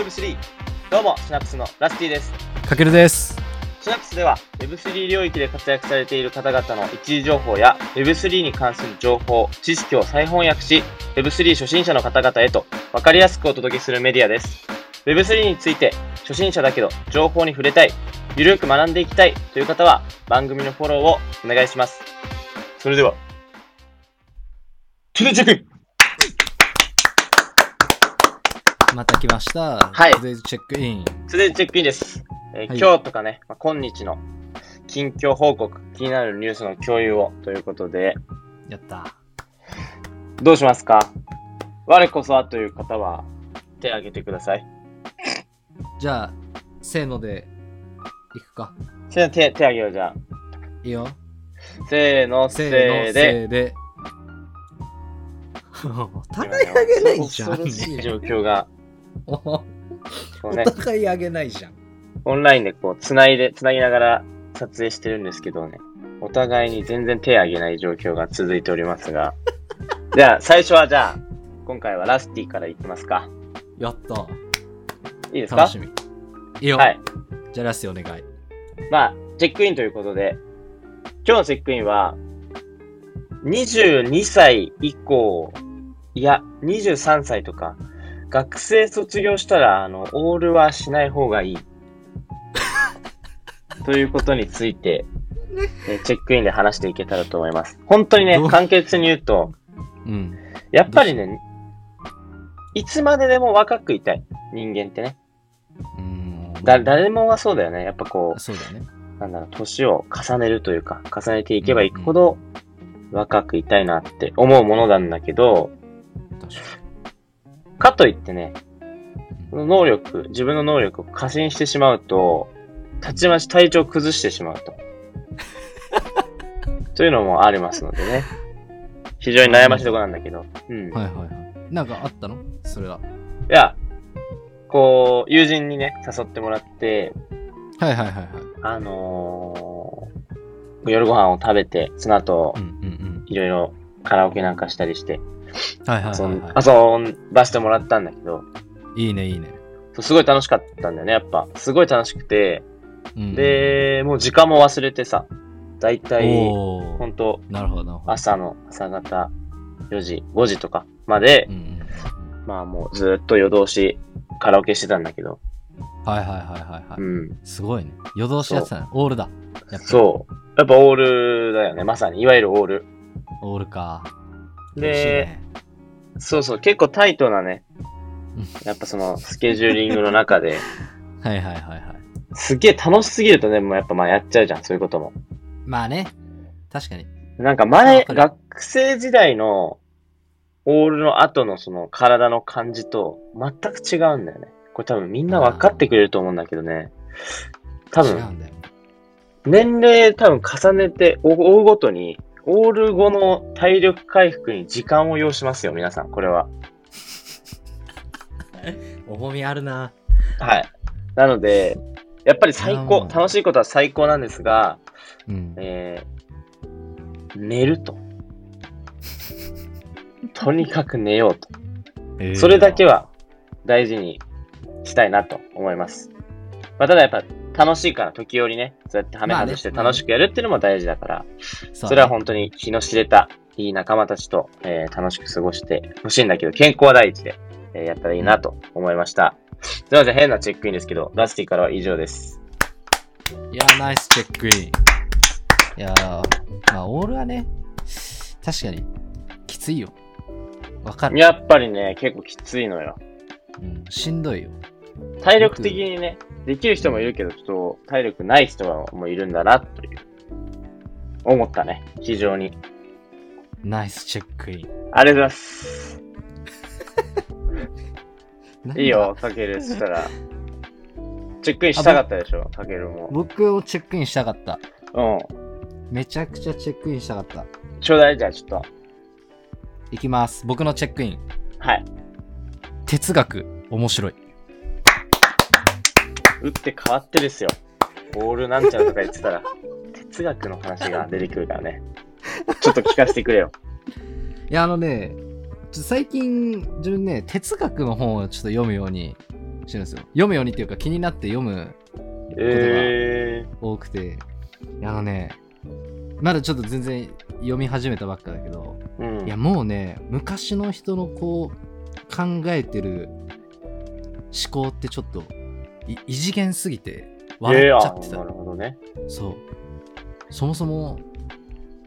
Web3 どうもシナプスのラスティですかけるです。シナプスでは Web3 領域で活躍されている方々の一時情報や Web3 に関する情報、知識を再翻訳し Web3 初心者の方々へと分かりやすくお届けするメディアです。Web3 について初心者だけど情報に触れたい、ゆるく学んでいきたいという方は番組のフォローをお願いします。それでは、Todayチェックまた来ました。はい Today's Check-in。To day Check-in です。えーはい今日とかね、まあ、今日の近況報告、気になるニュースの共有をということで、やった。どうしますか？我こそはという方は手を挙げてください。じゃあ、せーので、いくか。それでは手、手挙げようじゃあ。いいよ。せーの、せせーの、ーで。せーで。お互いあ げないじゃん。恐ろしい状況が、おこうおね、互いあげないじゃん。オンラインでこう、つないで、つなぎながら撮影してるんですけどね、お互いに全然手を挙げない状況が続いておりますが、じゃあ、最初はじゃあ、今回はラスティからいきますか。やった。いいですか？楽しみ。いいよ。はい。じゃあラスティお願い。まあ、チェックインということで、今日のチェックインは、22歳以降、いや、23歳とか、学生卒業したら、あの、オールはしない方がいい。ということについて、えチェックインで話していけたらと思います。本当にね簡潔に言うと、うん。やっぱりね、いつまででも若くいたい。人間ってね。うーん。だ、誰もがそうだよね。やっぱこう、そうだね。なんだろう、年を重ねるというか、重ねていけばいくほど、若くいたいなって思うものなんだけど、確かかといってね、にその能力、自分の能力を過信してしまうと、たちまち体調を崩してしまうと。というのもありますのでね。非常に悩ましいところなんだけど。うん。いはいはいはい。なんかあったの？それは。や、こう、友人にね、誘ってもらって、はいはいはいはい。あのー夜ご飯を食べて、その後う、んうんいろいろカラオケなんかしたりして、うん。はいはいはい、は遊ばせてもらったんだけど、い。いいねいいね。すごい楽しかったんだよね、やっぱ。すごい楽しくて、うん、で、もう時間も忘れてさ、だいたい、ほんと。朝の、朝方、4時、5時とかまでう、んうんまあもうずっと夜通しカラオケしてたんだけど、はいはいはいはいはい。うん。すごいね。夜通しやってたね。オールだ。そう。やっぱオールだよね、まさに。いわゆるオール。オールか。でねそうそう、結構タイトなねうん、やっぱそのスケジューリングの中で、はいはいはいはい。すげえ楽しすぎるとね、もうやっぱまあやっちゃうじゃん、そういうことも。まあね。確かに。なんか前、わかる学生時代のオールの後のその体の感じと全く違うんだよね。これ多分みんな分かってくれると思うんだけどね。多分。年齢多分重ねて追うごとに、オール後の体力回復に時間を要しますよ、皆さん、これは。重みあるな。はい。なので、やっぱり最高う、ん楽しいことは最高なんですが、うん。えー、寝ると。とにかく寝ようと。えーそれだけは大事にしたいなと思います。まあ、ただやっぱ楽しいから時折ね、そうやってハメ外して楽しくやるっていうのも大事だから、そそれは本当に気の知れたいい仲間たちと、えー楽しく過ごしてほしいんだけど、健康は第一で、えーやったらいいなと思いました。すいません、変なチェックインですけど、ラスティからは以上です。いや、ナイスチェックイン。いやー、まあ、オールはね、確かに、きついよ。わかる。やっぱりね、結構きついのよ。うん、しんどいよ。体力的にね、できる人もいるけど、ちょっと体力ない人もいるんだな、という、思ったね。非常に。ナイスチェックイン。ありがとうございます。いいよ、かける。そしたら。チェックインしたかったでしょ、かけるも。僕をチェックインしたかった。うん。めちゃくちゃチェックインしたかった。ちょうだい、じゃあちょっと。いきます。僕のチェックイン。はい。哲学、面白い。打って変わってですよ。ボールなんちゃらとか言ってたら、哲学の話が出てくるからね。ちょっと聞かせてくれよ。いや、あのね、最近、自分ね、哲学の本をちょっと読むようにしてるんですよ。読むようにっていうか気になって読むえ多くて、あのね、まだちょっと全然読み始めたばっかだけど、ー、うん。いやもうね、昔の人のこう考えてる思考ってちょっとい異次元すぎて笑っちゃってた。なるほどね。そう。そもそも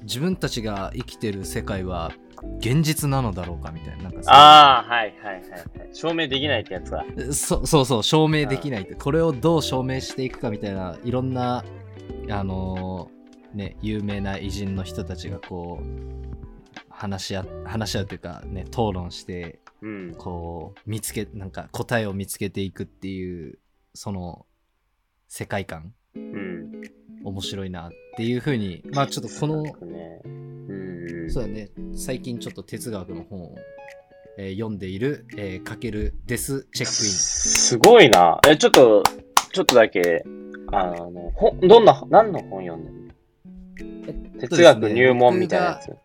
自分たちが生きてる世界は現実なのだろうかみたいな。なんかああ、はいはいはいはい。証明できないってやつだ。そそうそう証明できないってこれをどう証明していくかみたいないろんなあのーね有名な偉人の人たちがこう話し合話し合うというかね討論してうん。こう見つけなんか答えを見つけていくっていうその世界観うん。面白いなっていうふうにまあちょっとこのそうね。うん。そうだね最近ちょっと哲学の本を、えー読んでいる、えー、かけるデスチェックインすごいな。え、ちょっと、ちょっとだけ、あの、ほどんな、何の本読んでるの？哲学入門みたいなやつ。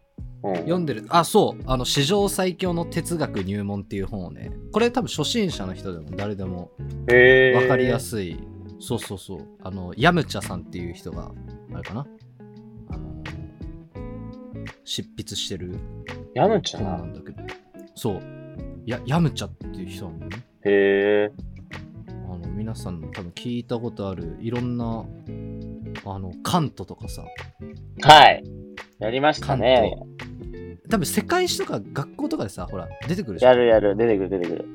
うん、読んでる。あそう。あの史上最強の哲学入門っていう本をね。これ多分初心者の人でも誰でも分かりやすい、そうそうそう。あのヤムチャさんっていう人があれかな。あの執筆してるやむちゃ本な。なんだけど。そう。やヤムチャっていう人なんだよね。へえ。あの皆さん多分聞いたことあるいろんなあのカントとかさ。はい。やりましたね。ト多分世界史とか学校とかでさほら出てくるじゃんやるやる。出てくる出てくる。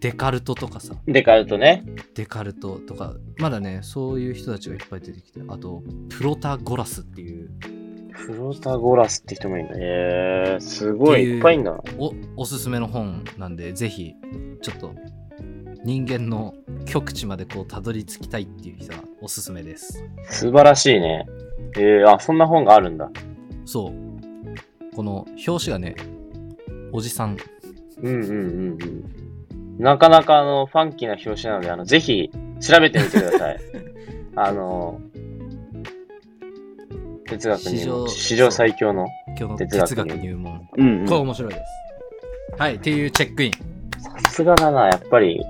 デカルトとかさデカルトね。デカルトとかまだねそういう人たちがいっぱい出てきてあとプロタゴラスっていうプロタゴラスって人もいるんだ。へえ。すごい。っていういっぱいいんだな。おおすすめの本なんでぜひちょっと人間の極地までこうたどり着きたいっていう人はおすすめです素晴らしいね。えー、あ、そんな本があるんだ。そうこの表紙がねおじさんうんうんうんうん。なかなかあの、ファンキーな表紙なので、あの、ぜひ、調べてみてください。あの、哲学に史上史上最強の。今日の哲学哲学入門うん、これ面白いですはいっていうチェックインさすがだな、やっぱり。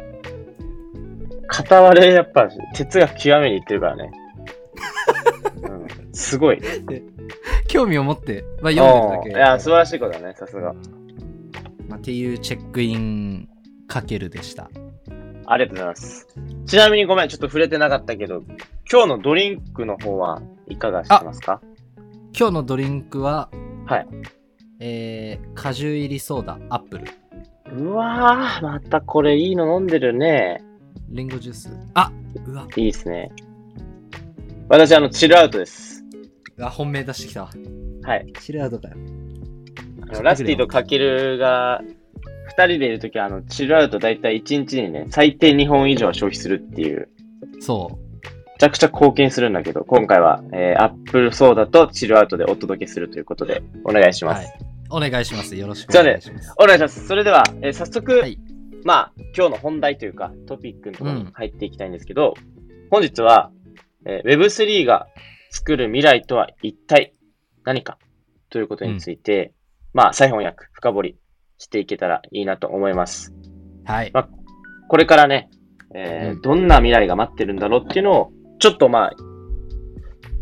片割れ、やっぱ、哲学極めにいってるからね。うん、すごい。興味を持って、まあ、読んでるだけうんいや、素晴らしいことだね、さすが。まあ、っていうチェックインかけるでしたありがとうございます。ちなみにごめん、ちょっと触れてなかったけど、今日のドリンクの方はいかがしてますか？今日のドリンクははい。えー、果汁入りソーダアップルうわー、またこれいいの飲んでるね。リンゴジュースあうわいいですね。私、あの、チルアウトです。あ本命出してきたわ。はい。チルアウトかよ。あのラスティとカケルが、二人でいるときは、あの、チルアウトだいたい1日にね、最低2本以上は消費するっていう、そめちゃくちゃ貢献するんだけど、今回は、えー、アップルソーダとチルアウトでお届けするということで、お願いします。はい。お願いします。よろしくお願いします。お願いします。それでは、えー早速、はい。まあ、今日の本題というか、トピックのところに入っていきたいんですけど、本日は、えー Web3 が作る未来とは一体何かということについて、まあ、再翻訳、深掘りしていけたらいいなと思います。はい。まこれからね、えーうん。どんな未来が待ってるんだろうっていうのを、ちょっとまあ、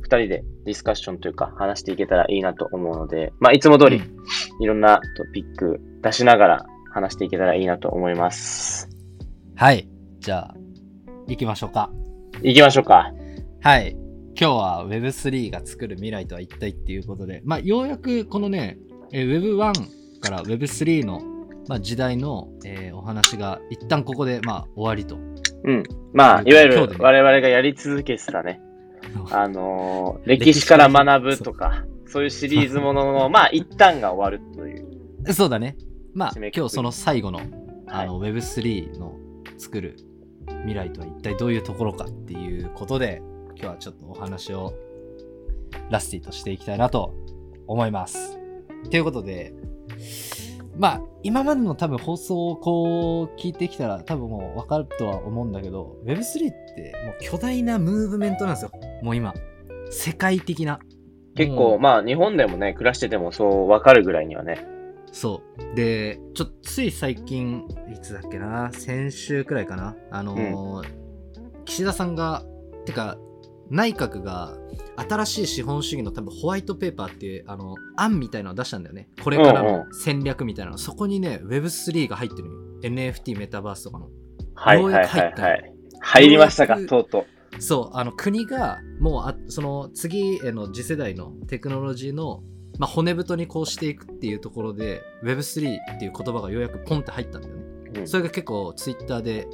二人でディスカッションというか話していけたらいいなと思うので、まあ、いつも通り、うん。いろんなトピック出しながら話していけたらいいなと思います。はい。じゃあ行きましょうか。行きましょうか。はい今日は Web3 が作る未来とは一体っていうことでまあようやくこのねえー Web1 から Web3 の、まあ、時代の、えーお話が一旦ここでまあ終わりとうん。まあ、いわゆる我々がやり続けてたね、あのー歴史から学ぶとか、そういうシリーズものの、まあ、一旦が終わるという。そうだね。まあ、今日その最後のあはいの Web3 の作る未来とは一体どういうところかっていうことで、今日はちょっとお話をラスティとしていきたいなと思います。ということで、まあ、今までの多分放送をこう聞いてきたら多分もう分かるとは思うんだけど、Web3 ってもう巨大なムーブメントなんですよ。もう今。世界的な。結構、もうまあ、日本でもね、暮らしててもそうわかるぐらいにはね、そう。で、ちょっとつい最近、いつだっけな、先週くらいかな？あのー岸田さんが、てか、内閣が新しい資本主義の多分ホワイトペーパーっていうあの案みたいなのを出したんだよね。これからの戦略みたいなの。そこにね、Web3 が入ってる。NFT メタバースとかの。はいはいはいはい。入りましたか、ようとうとそう、あの国がもうあその次への次世代のテクノロジーの、まあ、骨太にこうしていくっていうところで Web3 っていう言葉がようやくポンって入ったんだよね。う。うんそれが結構 Twitter で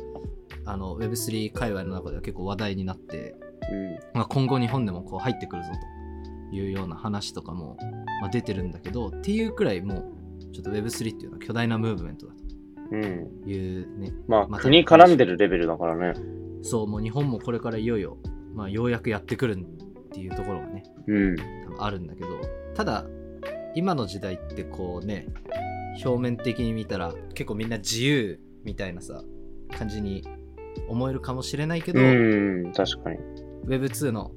あの Web3 界隈の中では結構話題になって、うんまあ、今後日本でもこう入ってくるぞというような話とかも、まあ、出てるんだけどっていうくらいもうちょっと Web3 っていうのは巨大なムーブメントだうん。というねまあ、また国絡んでるレベルだからね。そうもう日本もこれからいよいよ、まあ、ようやくやってくるっていうところがねうん。多分あるんだけどただ今の時代ってこうね表面的に見たら結構みんな自由みたいなさ感じに思えるかもしれないけど、うん、確かに。Web2 の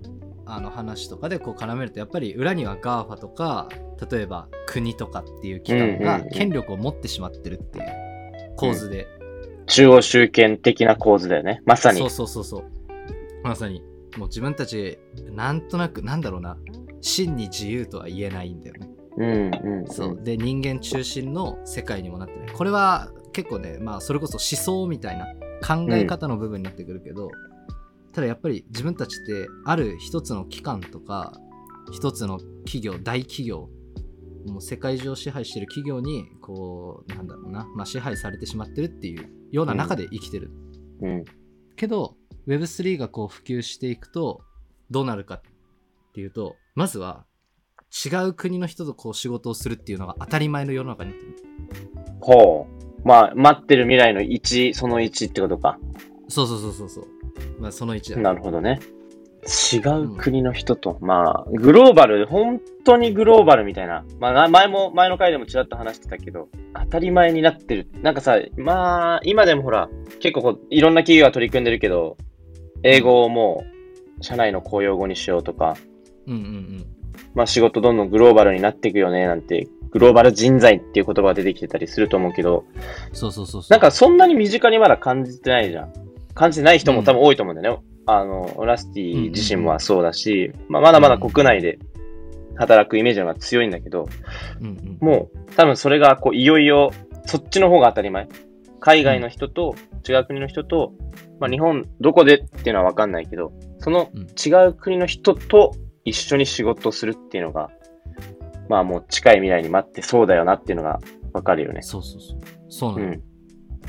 あの話とかでこう絡めるとやっぱり裏には GAFA とか例えば国とかっていう機関がうんうんうん。権力を持ってしまってるっていう構図で、中央集権的な構図だよね。まさに。そうそうそうそう。まさに。もう自分たちなんとなくなんだろうな。真に自由とは言えないんだよね。うん、うん。そう。で人間中心の世界にもなってないこれは結構ねまあそれこそ思想みたいな考え方の部分になってくるけど、ただやっぱり自分たちってある一つの機関とか一つの企業大企業もう世界中を支配してる企業にこうなんだろうな、まあ、支配されてしまってるっていうような中で生きてる、うん。けど Web3 がこう普及していくとどうなるかっていうとまずは違う国の人とこう仕事をするっていうのが当たり前の世の中にほう。まあ、待ってる未来の1、その1ってことか。そうそうそうそうそう。まあその1だ。なるほどね。違う国の人と、まあ、グローバル、本当にグローバルみたいな。まあな、前も、前の回でもちらっと話してたけど、当たり前になってる。なんかさ、まあ、今でもほら、結構こう、いろんな企業が取り組んでるけど、英語をもう、社内の公用語にしようとか、うんうんうん。まあ仕事どんどんグローバルになっていくよね、なんて、グローバル人材っていう言葉が出てきてたりすると思うけど、そうそうそうそう。なんかそんなに身近にまだ感じてないじゃん。感じてない人も多分多いと思うんだよね。あの、ラスティ自身もそうだし、まあ、まだまだ国内で働くイメージの方が強いんだけど、うんうんもう多分それがこういよいよそっちの方が当たり前。海外の人と違う国の人と、まあ、日本どこでっていうのはわかんないけど、そのうん違う国の人と一緒に仕事をするっていうのが、まあもう近い未来に待ってそうだよなっていうのがわかるよね。そうそうそうそうなの、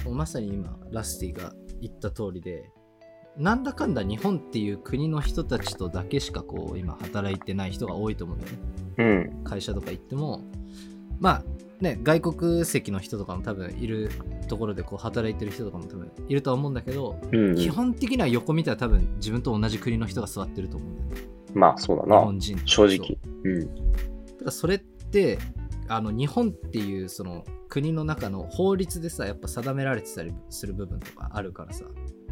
うん。まさに今ラスティが言った通りでなんだかんだ日本っていう国の人たちとだけしかこう今働いてない人が多いと思うんだよねうん。会社とか行ってもまあね外国籍の人とかも多分いるところでこう働いてる人とかも多分いるとは思うんだけど、うん。基本的には横見たら多分自分と同じ国の人が座ってると思うんだよねまあそうだ日な。本人正直。うん。ただそれってあの日本っていうその国の中の法律でさやっぱ定められてたりする部分とかあるからさ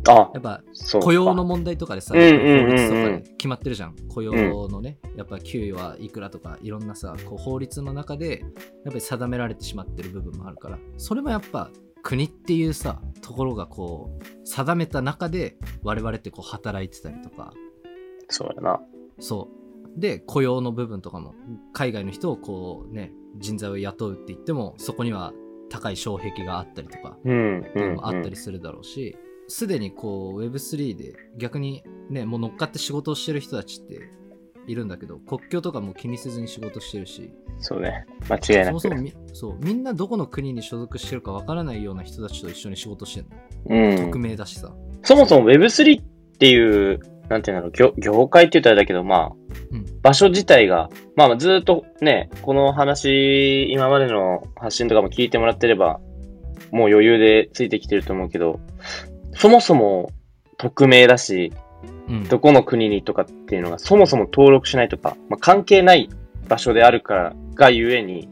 あやっぱ。雇用の問題とかでさ、法律とかで決まってるじゃん。雇用のね、やっぱ給与はいくらとか、いろんなさ、こう法律の中で、やっぱり定められてしまってる部分もあるから、それもやっぱ国っていうさ、ところがこう、定めた中で、我々ってこう働いてたりとか、そうやな。そう。で、雇用の部分とかも、海外の人をこうね、人材を雇うって言っても、そこには高い障壁があったりとか、あったうんりするだろうし、すでにこう Web3 で逆にねもう乗っかって仕事をしてる人たちっているんだけど国境とかも気にせずに仕事してるしそうね。間違いなく。そもそもみそうみんなどこの国に所属してるかわからないような人たちと一緒に仕事してるの、うん匿。名だしさそもそも Web3 っていう、なんていうんだろう、業業界って言ったらだけど、まあ、うん場所自体が、まあずっとね、この話、今までの発信とかも聞いてもらってれば、もう余裕でついてきてると思うけど、そもそも匿名だし、うん。どこの国にとかっていうのがそもそも登録しないとか、まあ、関係ない場所であるからがゆえに、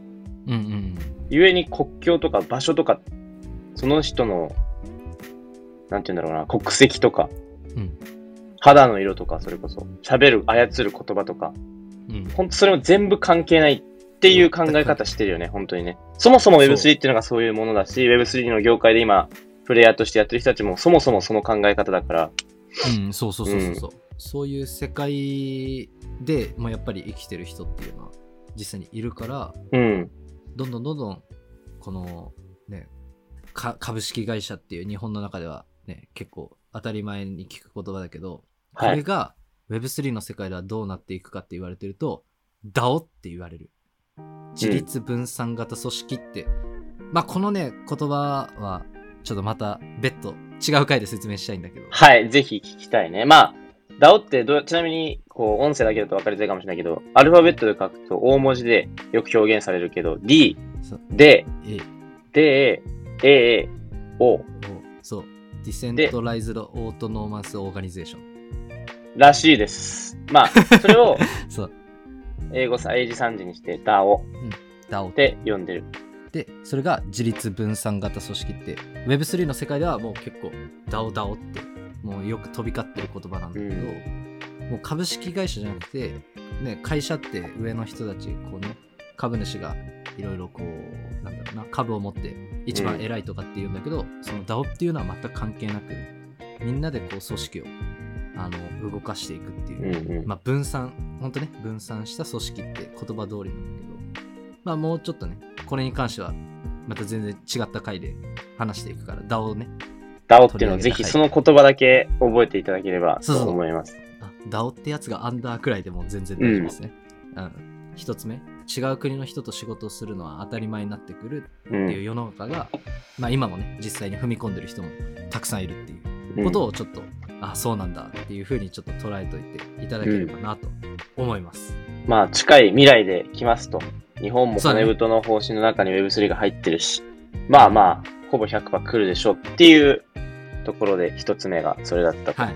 うんうん。ゆえに国境とか場所とか、その人の、なんて言うんだろうな、国籍とか、うん肌の色とか、それこそ、喋る、操る言葉とか、うんほんとそれも全部関係ないっっていう考え方してるよね、本当にね。そもそも Web3 っていうのがそういうものだし、Web3 の業界で今、プレイヤーとしてやってる人たちもそもそもその考え方だから。うん、そうそうそうそうそう、そういう世界で、まあ、やっぱり生きてる人っていうのは実際にいるから、うん。どんどんどんどん、この、ね、か株式会社っていう日本の中ではね、結構当たり前に聞く言葉だけど、こはい。れが Web3 の世界ではどうなっていくかって言われてると、DAO って言われる。自立分散型組織って、まあこのね、言葉はちょっとまた別途違う回で説明したいんだけど、はい、ぜひ聞きたいね。まあ、DAO ってどう、ちなみに、こう、音声だけだと分かりづらいかもしれないけど、アルファベットで書くと大文字でよく表現されるけど、D、D、え D、A、O おそう、 Decentralized Autonomous Organization。らしいです。まあ、それを英語さ、英字三字にして DAO DAO って呼んでる。で、それが自立分散型組織って、Web3 の世界ではもう結構 DAO DAO って、もうよく飛び交ってる言葉なんだけど、もう株式会社じゃなくて、ね、会社って上の人たち、こうね、株主がいろいろこう、なんだろうな、株を持って一番偉いとかって言うんだけど、その DAO っていうのは全く関係なく、みんなでこう組織をあの動かしていくっていううんうん。まあ、分散、本当ね、分散した組織って言葉通りなんだけど、まあ、もうちょっとね、これに関しては、また全然違った回で話していくから、DAO をね、DAO っていうのをぜひその言葉だけ覚えていただければとそうそう思います。あ DAO ってやつがアンダーくらいでも全然大丈夫ですね。うん。一つ目、違う国の人と仕事をするのは当たり前になってくるう。っていうん世の中が、まあ今もね、実際に踏み込んでる人もたくさんいるっていうことをちょっと、あ、そうなんだっていうふうにちょっと捉えといていただければなと思います。まあ、近い未来で来ますと。日本も骨太の方針の中に Web3 が入ってるし、まあまあ、ほぼ100%来るでしょうっていうところで一つ目がそれだったと。はい。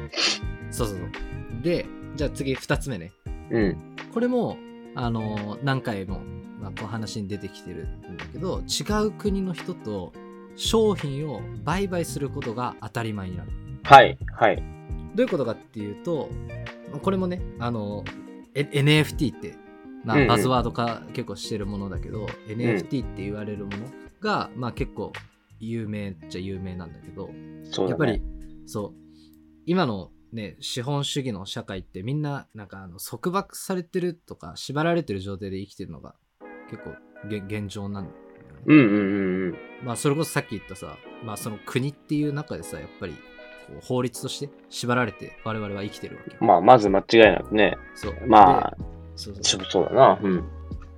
そうそうそう。で、じゃあ次二つ目ね。うん。これも、あのー何回も、まあ、こう話に出てきてるんだけど、違う国の人と商品を売買することが当たり前になる。はい、はい。どういうことかっていうと、これもね、あのえ NFT って、まあ、うんうんバズワード化結構してるものだけど、NFT って言われるものが、まあ結構有名っちゃ有名なんだけど、ね。やっぱり、そう、今のね、資本主義の社会ってみんな、なんかあの束縛されてるとか、縛られてる状態で生きてるのが結構現現状なんだよね。うんうんうんうん。まあそれこそさっき言ったさ、まあその国っていう中でさ、やっぱりこう法律として縛られて我々は生きてるわけよ。まあ、まず間違いなくね。そう。まあで、そうそうそうだな。うん。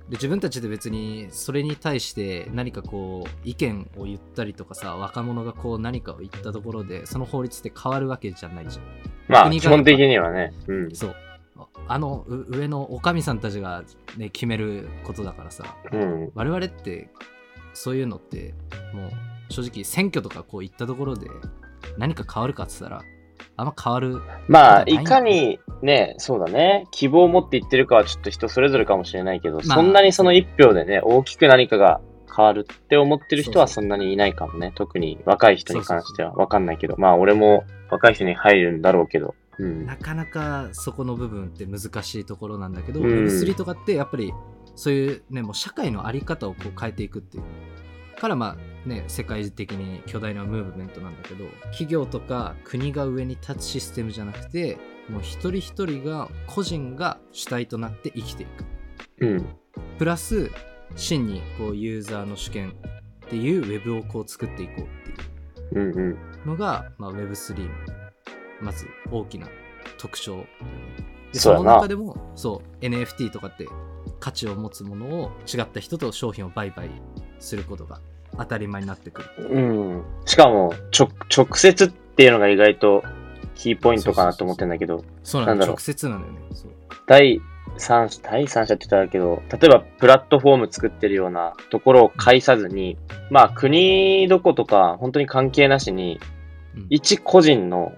で自分たちで別にそれに対して何かこう意見を言ったりとかさ若者がこう何かを言ったところでその法律って変わるわけじゃないじゃん。まあ、基本的にはね。うん。そう。ああのう上のおかみさんたちが、ね、決めることだからさうん。我々ってそういうのってもう正直選挙とかこう行ったところで何か変わるかって言ったらあんま変わるまあ、いいかにね、そうだね、希望を持って言ってるかはちょっと人それぞれかもしれないけど、まあそんなにその一票でね、大きく何かが変わるって思ってる人はそそんなにいないかもね。特に若い人に関してはわかんないけど、まあ俺も若い人に入るんだろうけど、うん。なかなかそこの部分って難しいところなんだけど、うん。Web3 とかってやっぱりそういうねもう社会のあり方をこう変えていくっていう。からまあね世界的に巨大なムーブメントなんだけど企業とか国が上に立つシステムじゃなくてもう一人一人が個人が主体となって生きていく。うん。プラス真にこうユーザーの主権っていうウェブをこう作っていこうっていう。うんうん。のが、まあ、Web3 のまず大きな特徴。でその中でもそう NFT とかって価値を持つものを違った人と商品を売買することが当たり前になってくる。うん。しかも、ちょ、直接っていうのが意外とキーポイントかなと思ってんだけど、そうななんだ直接なんだよね。第三者、第三者って言ったらけど、例えばプラットフォーム作ってるようなところを介さずに、まあ国どことか本当に関係なしに、うん。一個人の、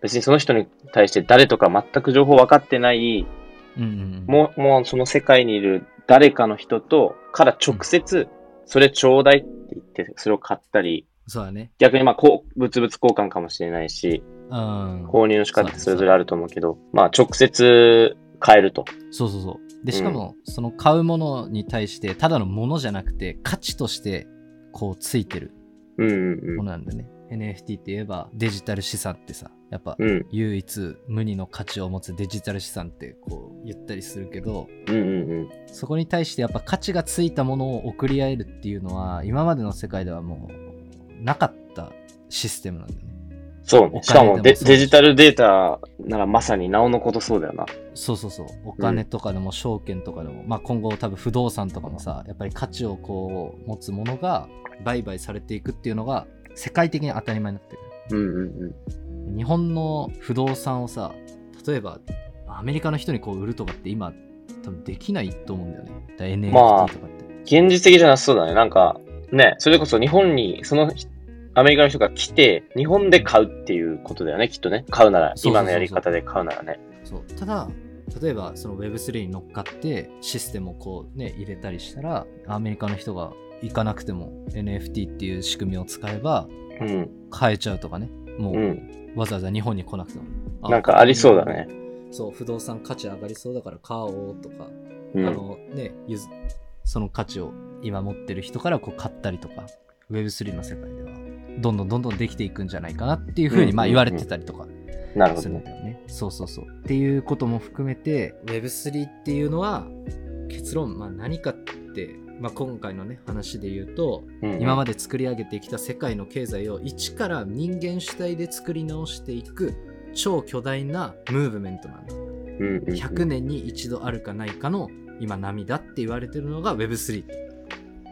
別にその人に対して誰とか全く情報分かってない、うんうんうん。もう、もうその世界にいる誰かの人と、から直接、それちょうだいって言って、それを買ったり、そうだね逆にまあ、こう、物々交換かもしれないし、うん購入の仕方ってそれぞれあると思うけど、まあ直接買えると。そうそうそう。で、しかも、その買うものに対して、ただのものじゃなくて、価値として、こう、ついてるうんうんものなんだね。NFT って言えば、デジタル資産ってさ、やっぱ、うん。うん。唯一無二の価値を持つデジタル資産ってこう言ったりするけどうんうんうん。そこに対してやっぱ価値がついたものを送り合えるっていうのは今までの世界ではもうなかったシステムなんだよねそうしかもデジタルデータならまさになおのことそうだよな。そうそうそうお金とかでも証券とかでも、まあ今後多分不動産とかもさやっぱり価値をこう持つものが売買されていくっていうのが世界的に当たり前になってるうんうんうん。日本の不動産をさ例えばアメリカの人にこう売るとかって今多分できないと思うんだよね NFT まあとかって、現実的じゃなさそうだね。なんか、ね、それこそ日本に、その、アメリカの人が来て、日本で買うっていうことだよね、きっとね。買うなら、今のやり方で買うならね。そうただ例えばその Web3 に乗っかってシステムをこうね入れたりしたらアメリカの人が行かなくても NFT っていう仕組みを使えばうん。買えちゃうとかねもう、うん。わざわざ日本に来なくてもなんかありそうだね。そう不動産価値上がりそうだから買おうとかうん。あのね、ゆずその価値を今持ってる人からこう買ったりとか、Web3 の世界では、どんどんどんどんできていくんじゃないかなっていうふうにうんまあ言われてたりとかすなるんだよね。そうそうそう。っていうことも含めて、Web3 っていうのは、結論、まあ何かって、まあ今回のね、話で言うと、うん今まで作り上げてきた世界の経済を一から人間主体で作り直していく超巨大なムーブメントなんだ。うんうんうん100年に一度あるかないかの今波だって言われてるのが Web3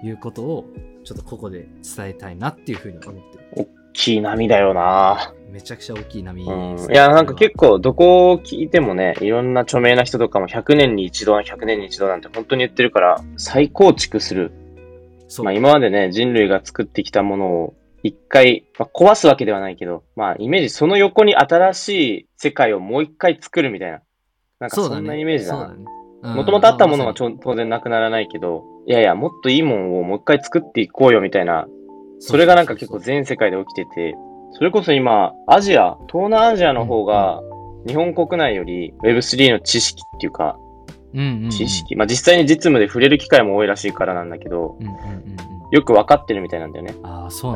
ということをちょっとここで伝えたいなっていうふうに思ってる。大きい波だよなめちゃくちゃ大きい波でうん。すいや、なんか結構、どこを聞いてもね、いろんな著名な人とかも100年に一度、100年に一度なんて本当に言ってるから、再構築する。まあ今までね、人類が作ってきたものを一回、まあ、壊すわけではないけど、まあイメージその横に新しい世界をもう一回作るみたいな。なんかそんなイメージだな。もともとあったものは当然なくならないけど、いやいや、もっといいもんをもう一回作っていこうよみたいな、それがなんか結構全世界で起きてて、それこそ今、アジア、東南アジアの方が、日本国内より Web3 の知識っていうか、うんうんうん。知識、まあ実際に実務で触れる機会も多いらしいからなんだけど、うんうんうんうん。よくわかってるみたいなんだよね。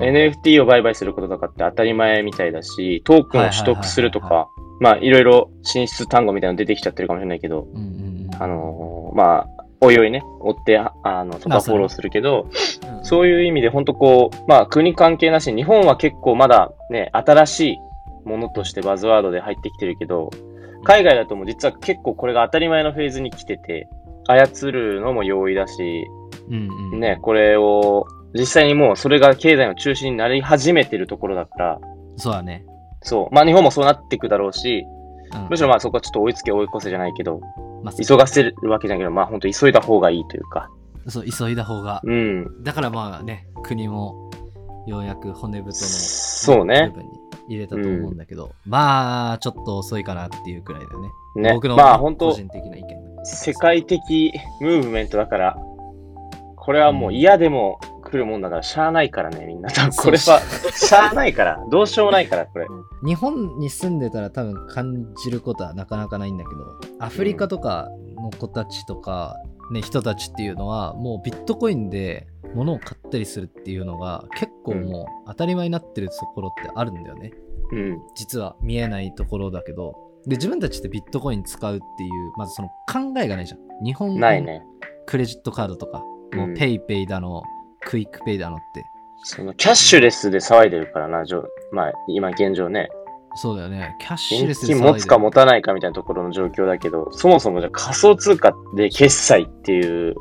NFT を売買することとかって当たり前みたいだし、トークンを取得するとか、まあいろいろ進出単語みたいなの出てきちゃってるかもしれないけど、うんうんうん。あのーまあ、おいおいね、追って、ああの、そうねかフォローするけど、うんそういう意味で本当こう、まあ国関係なし、日本は結構まだね、新しいものとしてバズワードで入ってきてるけど、海外だともう実は結構これが当たり前のフェーズに来てて、操るのも容易だし、うんうんね、これを、実際にもうそれが経済の中心になり始めてるところだから、そうだね。そう。まあ日本もそうなっていくだろうし、うんむしろまあそこはちょっと追いつけ追い越せじゃないけど、まあ急がせるわけじゃないけど、まあ本当急いだ方がいいというか。そう、急いだ方が。うん。だからまあね、国もようやく骨太のそうね部。分に入れたと思うんだけど、まあ、ちょっと遅いかなっていうくらいだよね。ね。僕の個人的な意見だ世界的ムーブメントだから、これはもう嫌でも来るもんだから、しゃあないからね、みんな。多分これは、しゃあないから、どうしようもないから、これ。日本に住んでたら多分感じることはなかなかないんだけど、アフリカとかの子たちとか、ね、人たちっていうのは、もうビットコインで物を買ったりするっていうのが結構もう当たり前になってるところってあるんだよね。うん。実は見えないところだけど。で、自分たちでビットコイン使うっていう、まずその考えがないじゃん。日本の。クレジットカードとか、もう PayPay だの、 QUICPay だのって。そのキャッシュレスで騒いでるからな、じょまあ今現状ね。そうだよね。キャッシュレスで現金持つか持たないかみたいなところの状況だけど、そもそもじゃあ仮想通貨で決済っていう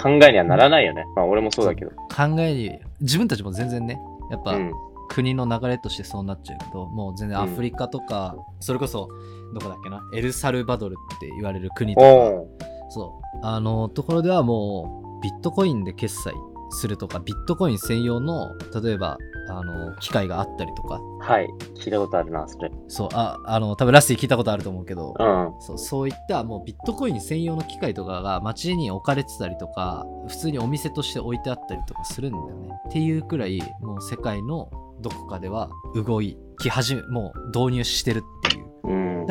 考えにはならないよね。まあ俺もそうだけど。考えに、自分たちも全然ね、やっぱ、うん。国の流れとしてそうなっちゃうけど、もう全然アフリカとか、それこそ、どこだっけな、エルサルバドルって言われる国とか、おそう、あのところではもう、ビットコインで決済するとか、ビットコイン専用の、例えば、あの、機械があったりとか、はい。聞いたことあるな、それ。そう、あ、あの、多分ラッシー聞いたことあると思うけど、うん。そうそういったもうビットコイン専用の機械とかが街に置かれてたりとか普通にお店として置いてあったりとかするんだよねっていうくらいもう世界のどこかでは動き始めもう導入してる。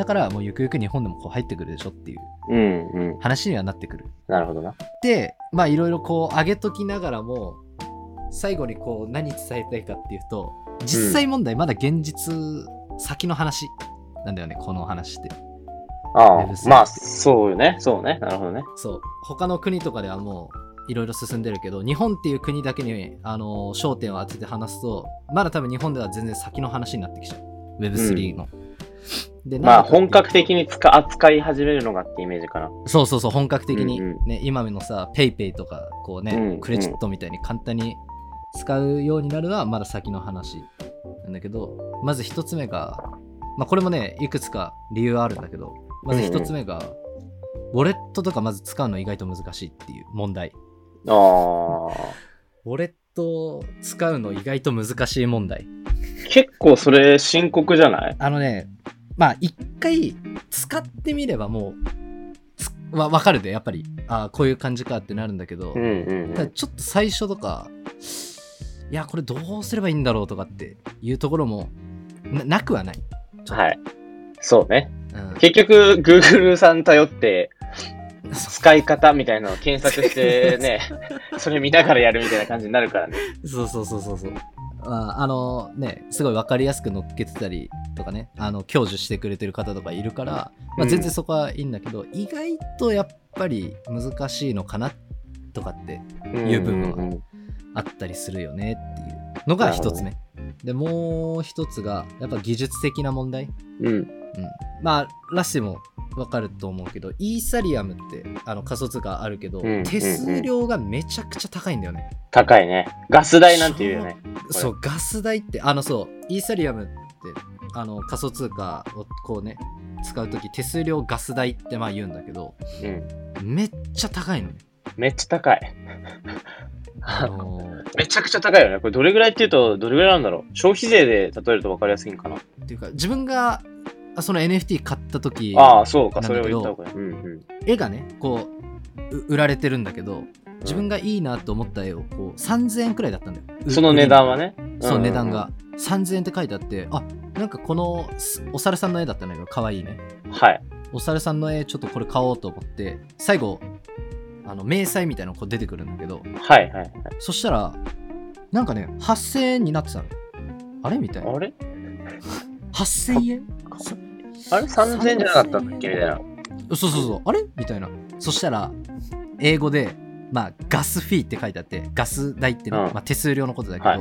だからもうゆくゆく日本でもこう入ってくるでしょっていううんうん。話にはなってくる。なるほどな。で、まあいろいろこう上げときながらも、最後にこう何伝えたいかっていうと、実際問題まだ現実先の話なんだよね、この話って。ああ Web3。まあ、そうよね。そうね。なるほどね。そう。他の国とかではもういろいろ進んでるけど、日本っていう国だけにあの焦点を当てて話すと、まだ多分日本では全然先の話になってきちゃう。Web3 の。でまあ、本格的に使扱い始めるのがってイメージかな。そうそうそう、本格的に、うんね、今のさ、ペイペイとか、こうね、うんクレジットみたいに簡単に使うようになるのはまだ先の話なんだけど、まず一つ目が、まあこれもね、いくつか理由はあるんだけど、まず一つ目が、ウォレットとかまず使うの意外と難しいっていう問題。ああ。ウォレット使うの意外と難しい問題。結構それ深刻じゃない？あのね、まあ一回使ってみればもう、つわわかるで、やっぱり、ああ、こういう感じかってなるんだけど、うんうんうん。ただちょっと最初とか、いや、これどうすればいいんだろうとかっていうところもななくはない。はい。そうね。うん結局、Google さん頼って、使い方みたいなのを検索してね、それ見ながらやるみたいな感じになるからね。そうそうそうそうそう。まあ、あのね、すごい分かりやすく乗っけてたりとかね、あの、享受してくれてる方とかいるから、まあ、うん全然そこはいいんだけど、意外とやっぱり難しいのかなとかっていう部分はんんあったりするよねっていうのが一つ目。で、もう一つが、やっぱ技術的な問題。うん。うん。うん、まあラッシーも分かると思うけどイーサリアムってあの仮想通貨あるけど、うん手数料がめちゃくちゃ高いんだよね、高いね。ガス代なんて言うよね。そうガス代ってあのそうイーサリアムってあの仮想通貨をこうね使う時手数料ガス代ってまあ言うんだけどうん。めっちゃ高いのねめっちゃ高い。あのー めちゃくちゃ高いよね。これどれぐらいって言うと、どれぐらいなんだろう。消費税で例えると分かりやすいんかな。っていうか自分があその NFT 買った時ああ、そうか。それを言った方がいい。うんうん。絵がねこうう売られてるんだけど自分がいいなと思った絵をこう3000円くらいだったんだようその値段はね？そう、んんん値段が。3000円って書いてあって、あ、なんかこのすお猿さんの絵だったんだけど、かわいいね。はい。お猿さんの絵、ちょっとこれ買おうと思って、最後、あの、明細みたいなのこう出てくるんだけど、はいはいはい。そしたら、なんかね、8000円になってたの。あれみたいな。あれ？8000円？あれ ?3000 円じゃなかったんだっけ？みたいな。そうそうそう、あれ？みたいな。そしたら、英語で、まあ、ガスフィーって書いてあって、ガス代ってね、うんまあ、手数料のことだけど、はい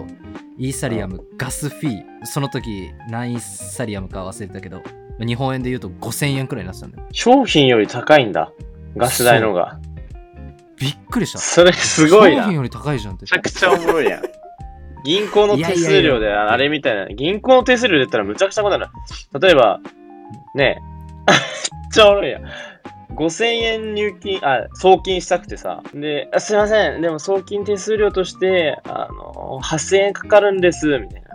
イーサリアム、ガスフィー、その時何イーサリアムか忘れたけど、まあ日本円で言うと5000円くらいになってたんだよ。商品より高いんだ。ガス代の方が。びっくりした。それすごいな。め商品より高いじゃんって。ちゃくちゃおもろいやん。銀行の手数料で、いやいやいやあれみたいな。銀行の手数料で言ったらむちゃくちゃことになる。例えば、ねえ。め っちゃおもろいやん。5000円入金、あ、送金したくてさ。で、あすいません。でも送金手数料として、あの、8000円かかるんです。みたいな。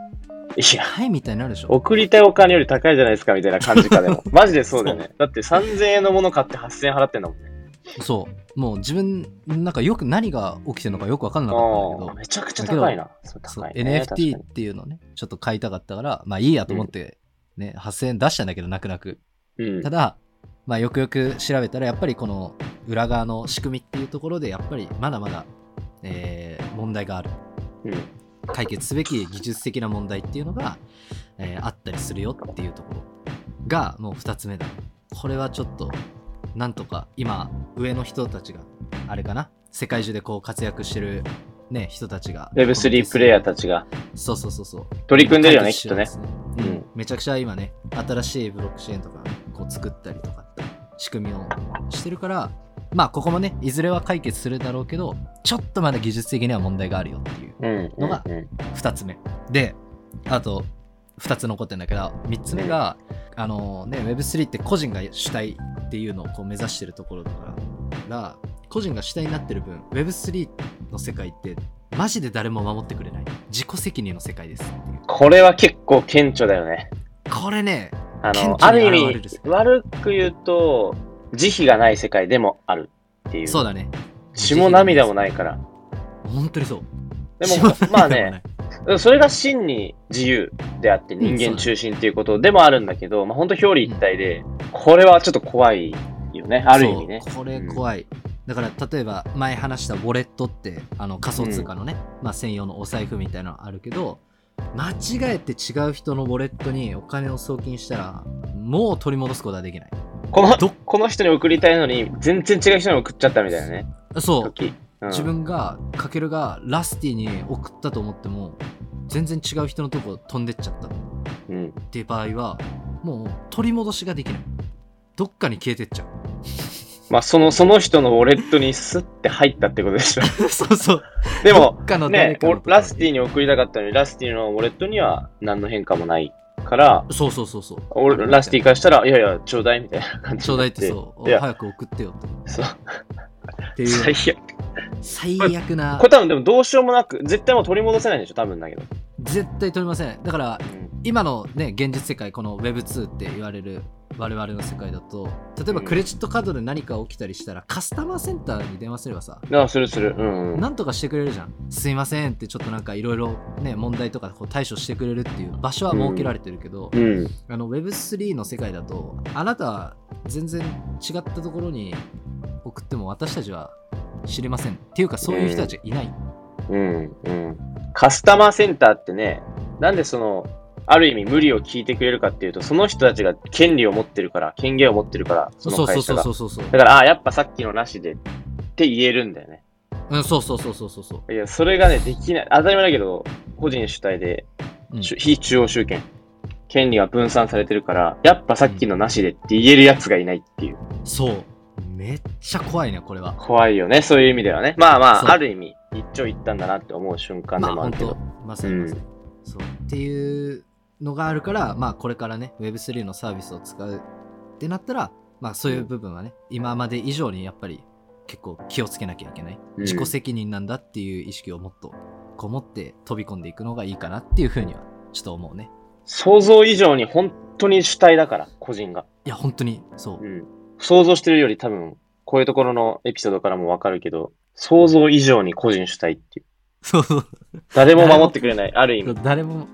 いや、はいみたいになるでしょ。送りたいお金より高いじゃないですか、みたいな感じかでも。マジでそうだよね。だって3000円のもの買って8000円払ってんだもんね。そう。もう自分、なんかよく何が起きてるのかよくわかんなかったんだけど。めちゃくちゃ高いな。そうそう高いね。NFT っていうのをね、ちょっと買いたかったから、まあいいやと思って、ね、8000円出したんだけど、泣く泣く。うん。ただ、まあ、よくよく調べたらやっぱりこの裏側の仕組みっていうところでやっぱりまだまだ、えー問題がある。うん。解決すべき技術的な問題っていうのが、えーあったりするよっていうところがもう2つ目だ。これはちょっとなんとか今上の人たちがあれかな？世界中でこう活躍してるね人たちが Web3 プレイヤーたちが。そうそうそうそう。取り組んでるよね、きっとね。うん。うん、めちゃくちゃ今ね新しいブロックチェーンとかこう作ったりとかって仕組みをしてるからまあここもねいずれは解決するだろうけどちょっとまだ技術的には問題があるよっていううん。のがうんうん。2つ目。であと2つ残ってるんだけど3つ目があのね Web3 って個人が主体っていうのをこう目指してるところだから個人が主体になってる分 Web3 の世界ってマジで誰も守ってくれない自己責任の世界ですっていうこれは結構顕著だよね。これねあ顕の、ある意味、悪く言うと、慈悲がない世界でもあるっていう。そうだね血も涙もないから。本当にそうでも、まあね、それが真に自由であって人間中心っていうことでもあるんだけど、まあ本当表裏一体で、これはちょっと怖いよね、ある意味ね。これ怖い。だから例えば前話したウォレットってあの仮想通貨のね、まあ、専用のお財布みたいなのあるけど間違えて違う人のウォレットにお金を送金したらもう取り戻すことはできない。このど、この人に送りたいのに、全然違う人に送っちゃったみたいなね。そう自分がかけるがラスティに送ったと思っても全然違う人のとこ飛んでっちゃった。っうん。ていう場合はもう取り戻しができない。どっかに消えてっちゃう。まあ、その、その人のウォレットにスッて入ったってことでしょ。そうそう。でもね、ラスティに送りたかったのに、ラスティのウォレットには何の変化もないから、そうそうそうそう。俺ラスティからしたら、いやいや、ちょうだいみたいな感じちょうだいってそう。早く送ってよって。そう。っていう最悪。最悪なこれ多分でもどうしようもなく、絶対もう取り戻せないんでしょ、多分だけど。絶対取れませんだからうん今のね現実世界この Web2 って言われる我々の世界だと例えばうんクレジットカードで何か起きたりしたらカスタマーセンターに電話すればさあ、するする。うんうん。なんとかしてくれるじゃんすいませんってちょっとなんかいろいろね問題とかこう対処してくれるっていう場所は設けられてるけど、うん。あの Web3 の世界だとあなたは全然違ったところに送っても私たちは知りませんっていうかそういう人たちがいない、うん。うん。カスタマーセンターってね、なんでその、ある意味無理を聞いてくれるかっていうと、その人たちが権利を持ってるから、権限を持ってるから、そそうそうそうの会社が。そうそうそうだから、あやっぱさっきのなしでって言えるんだよね。うんそうそうそうそうそうそういや、それがね、できない。当たり前だけど、個人主体で、うんし非中央集権。権利が分散されてるから、やっぱさっきのなしでって言えるやつがいないっていう。そう。めっちゃ怖いね、これは。怖いよね、そういう意味ではね。まあまあ、ある意味、一長一短だなって思う瞬間でもあるけど。当まさにまさに、そう。っていうのがあるから、まあ、これからね、Web3 のサービスを使うってなったら、まあ、そういう部分はね、今まで以上にやっぱり結構気をつけなきゃいけない。うん自己責任なんだっていう意識をもっとこもって飛び込んでいくのがいいかなっていうふうにはちょっと思うね。想像以上に本当に主体だから、個人が。いや、本当にそうう。ん。想像してるより多分、こういうところのエピソードからもわかるけど、想像以上に個人主体っていう。そうそう。誰も守ってくれない、ある意味。誰も、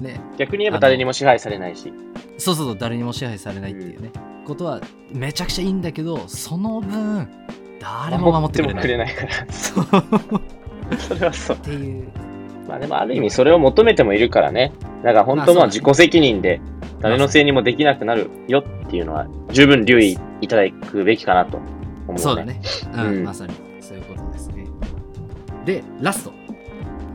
ね、逆に言えば誰にも支配されないし。そうそうそう、誰にも支配されないっていうね、ことはめちゃくちゃいいんだけど、その分、誰も守ってくれない。もくれないから。そう それはそう。っていう。まあでもある意味それを求めてもいるからね。だから本当まあそうだねまあ自己責任で誰のせいにもできなくなるよっていうのは十分留意いただくべきかなと思う、ね。そうだ。ね。うん、うんまさにそういうことですね。で、ラスト。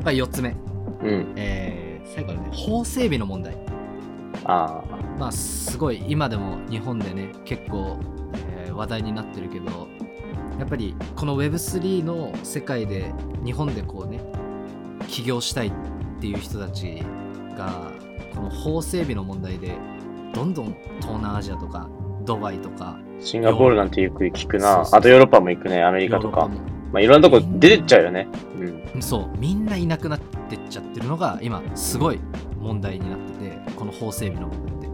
が4つ目。うん。えー、最後はね、法整備の問題。あまあ、すごい、今でも日本でね、結構、えー話題になってるけど、やっぱりこの Web3 の世界で、日本でこうね、起業したいっていう人たちが、この法整備の問題で、どんどん東南アジアとか、ドバイとか、あ。シンガポールなんてよく聞くな。あとヨーロッパも行くね。アメリカとかまあいろんなとこ出てっちゃうよね。うん。そうみんないなくなってっちゃってるのが今すごい問題になっててこの法整備の部分で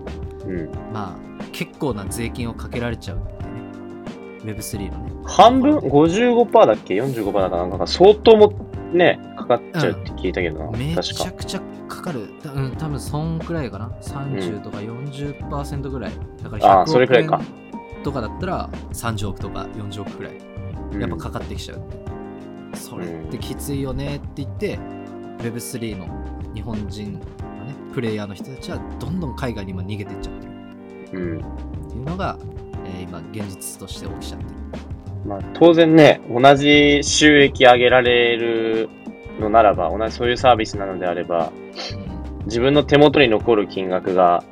うん。まあ結構な税金をかけられちゃうんでね Web3 のね半分 ?55% だっけ ?45% だかなんか相当もね、かかっちゃうって聞いたけどな。め。ちゃくちゃかかる。たうん多分そんくらいかな。30とか40%ぐらい。だから100あーそれくらいか。億円とかだったら30億とか40億くらい。やっぱかかってきちゃう、それってきついよねって言って Web3 の日本人のねプレイヤーの人たちはどんどん海外に今逃げてっちゃってる。うん。っていうのが、えー今現実として起きちゃってる。まあ、当然ね、同じ収益上げられるのならば、同じそういうサービスなのであれば、自分の手元に残る金額が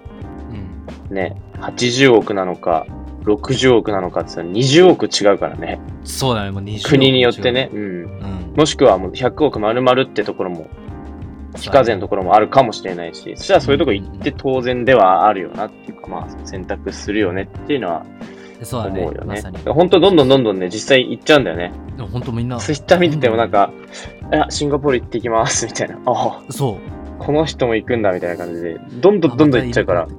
ね、80億なのか、60億なのかって言ったら20億違うからね。そうだねもう20国によってね。うん。うんもしくはもう100億丸々ってところも、非課税のところもあるかもしれないし、そしたらそういうとこ行って当然ではあるよなっていうか、まあ選択するよねっていうのはそうだね思うよね。ま本当どんどんどんどんね、実際行っちゃうんだよね。でも本当みんなツイッター見ててもなんか、あ、シンガポール行ってきますみたいな。あそうこの人も行くんだみたいな感じで、どんどんどんどん行っちゃうから。ん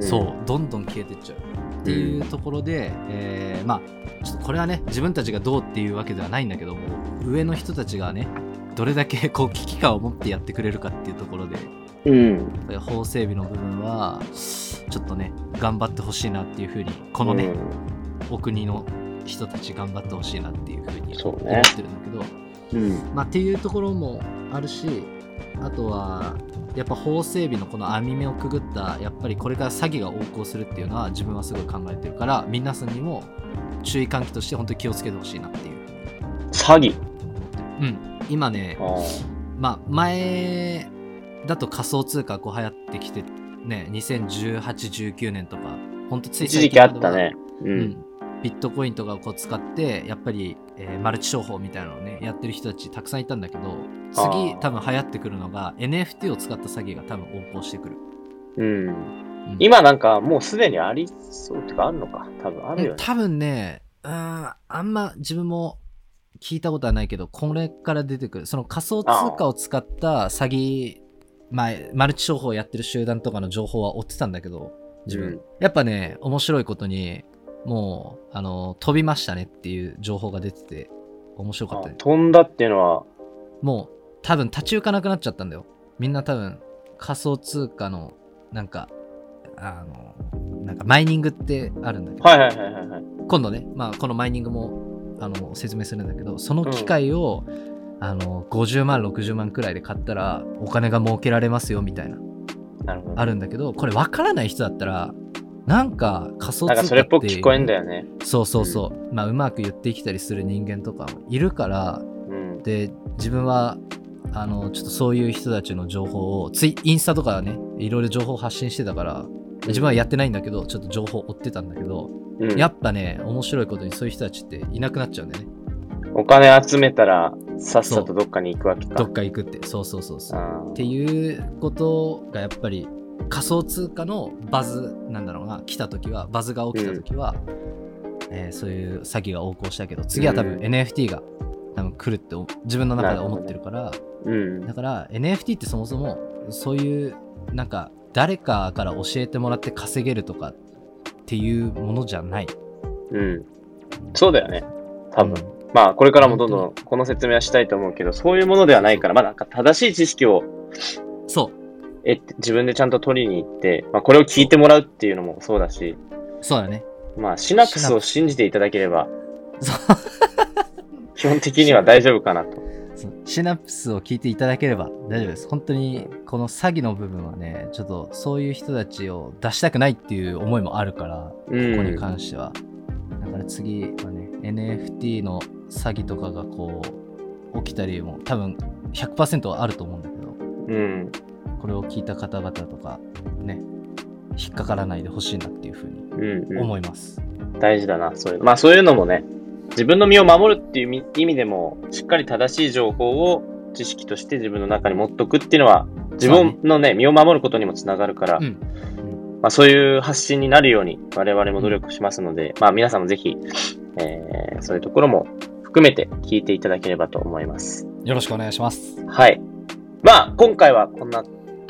そう、どんどん消えてっちゃう。っていうところで、えーまあ、ちょっとこれはね、自分たちがどうっていうわけではないんだけども、上の人たちがね、どれだけこう危機感を持ってやってくれるかっていうところでうん。法整備の部分はちょっとね頑張ってほしいなっていうふうにこのね、お国の人たち頑張ってほしいなっていうふうに思ってねるんだけど、うん。まあ、っていうところもあるしあとはやっぱ法整備のこの網目をくぐったやっぱりこれから詐欺が横行するっていうのは自分はすごい考えてるから皆さんにも注意喚起として本当に気をつけてほしいなっていう、詐欺？うん、今ねあまあ前だと仮想通貨こう流行ってきてね201819年とか本当つい一時期あったね。う。うんん、ビットコインとかをこう使ってやっぱり、えーマルチ商法みたいなのをねやってる人たちたくさんいたんだけどあ次ー多分流行ってくるのが NFT を使った詐欺が多分横行してくる、うん。うん今なんかもうすでにありそうってかあるのか。多分あるよね。多分ねうんあんま自分も聞いたことはないけどこれから出てくるその仮想通貨を使った詐欺まあマルチ商法をやってる集団とかの情報は追ってたんだけど自分、うんやっぱね面白いことにもうあの飛びましたねっていう情報が出てて面白かったねあ飛んだっていうのは、もう多分立ち行かなくなっちゃったんだよみんな多分仮想通貨のなんかあのなんかマイニングってあるんだけど、はいはいはいはいはい。今度ね、まあ、このマイニングもあの説明するんだけどその機械を、あの50万60万くらいで買ったらお金が儲けられますよみたいななるほど。あるんだけどこれ分からない人だったらなんか仮想通貨ってなんかそれっぽく聞こえんだよね。そうそうそう、まあうまく言ってきたりする人間とかもいるからうん。で自分はあのちょっとそういう人たちの情報をツイインスタとかねいろいろ情報発信してたから自分はやってないんだけどちょっと情報追ってたんだけど、うん。やっぱね面白いことにそういう人たちっていなくなっちゃうんだよね。お金集めたらさっさとどっかに行くわけか。どっか行くって。そうそうそうそう。あっていうことがやっぱり仮想通貨のバズなんだろうな来た時はバズが起きた時は、えーそういう詐欺が横行したけど次は多分うん NFT が多分来るって自分の中で思ってるからうん。だから NFT ってそもそもそういうなんか誰かから教えてもらって稼げるとかっていうものじゃないうん。そうだよね。多分。うんまあ、これからもどんどんこの説明はしたいと思うけど、そういうものではないから、まあなんか正しい知識をそう得て自分でちゃんと取りに行って、まあこれを聞いてもらうっていうのもそうだし、そうだねまあシナプスを信じていただければ、基本的には大丈夫かなと。シナプスを聞いていただければ大丈夫です。本当にこの詐欺の部分はね、ちょっとそういう人たちを出したくないっていう思いもあるから、ここうんに関しては。だから次はね、NFT の詐欺とかがこう、起きたりも多分100%はあると思うんだけど、うん。これを聞いた方々とか、ね、引っかからないでほしいなっていうふうにうん、うん。思います。大事だな、そういうの。まあそういうのもね、自分の身を守るっていう意意味でも、しっかり正しい情報を知識として自分の中に持っとくっていうのは、自分のね、身を守ることにもつながるから、うん。まあそういう発信になるように我々も努力しますので、まあ皆さんもぜひ、えー、そういうところも含めて聞いていただければと思います。よろしくお願いします。はい。まあ今回はこんな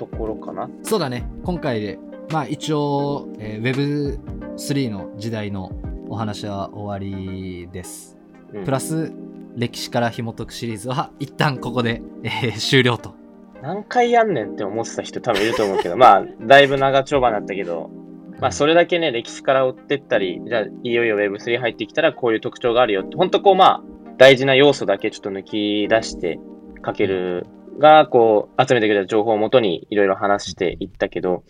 ところかな？そうだね、今回で、まあ一応、えー Web3 の時代のお話は終わりです。うんプラス、歴史から紐解くシリーズは一旦ここで、えー終了と。何回やんねんって思ってた人多分いると思うけど、まあだいぶ長丁場になったけど、まあそれだけね、歴史から追ってったり、じゃあいよいよ Web3 入ってきたらこういう特徴があるよって、ほんとこうまあ大事な要素だけちょっと抜き出して、かけるがこう集めてくれた情報をもとにいろいろ話していったけど、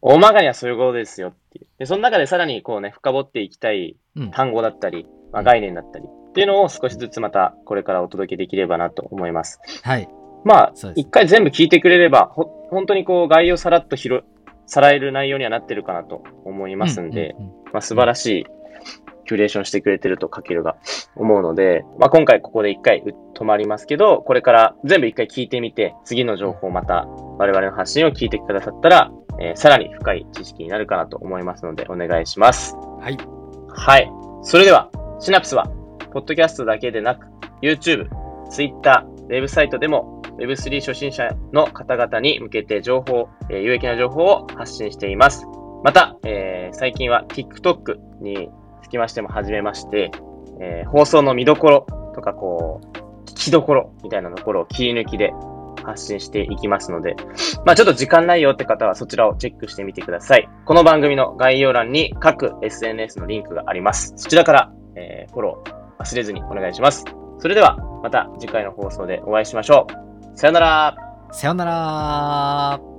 大まかにはそういうことですよっていう。で、その中でさらにこうね、深掘っていきたいうん。単語だったり、まあ、概念だったりっていうのを少しずつまたこれからお届けできればなと思います。はい。まあ一回全部聞いてくれれば、ほ、本当にこう概要さらっと広、さらえる内容にはなってるかなと思いますんで、うんうんうんまあ素晴らしいキュレーションしてくれてるとかけるが思うので、まあ今回ここで一回止まりますけど、これから全部一回聞いてみて、次の情報をまた我々の発信を聞いてくださったら、えーさらに深い知識になるかなと思いますので、お願いします。はい。はい。それでは、シナプスは、ポッドキャストだけでなく、YouTube、Twitter、ウェブサイトでも Web3 初心者の方々に向けて情報、えー有益な情報を発信しています。また、えー最近は TikTok につきましても始めまして、えー放送の見どころとかこう、聞ききどころみたいなところを切り抜きで発信していきますので、まあちょっと時間ないよって方はそちらをチェックしてみてください。この番組の概要欄に各 SNS のリンクがあります。そちらから、えー、フォロー忘れずにお願いします。それではまた次回の放送でお会いしましょう。さよならさよなら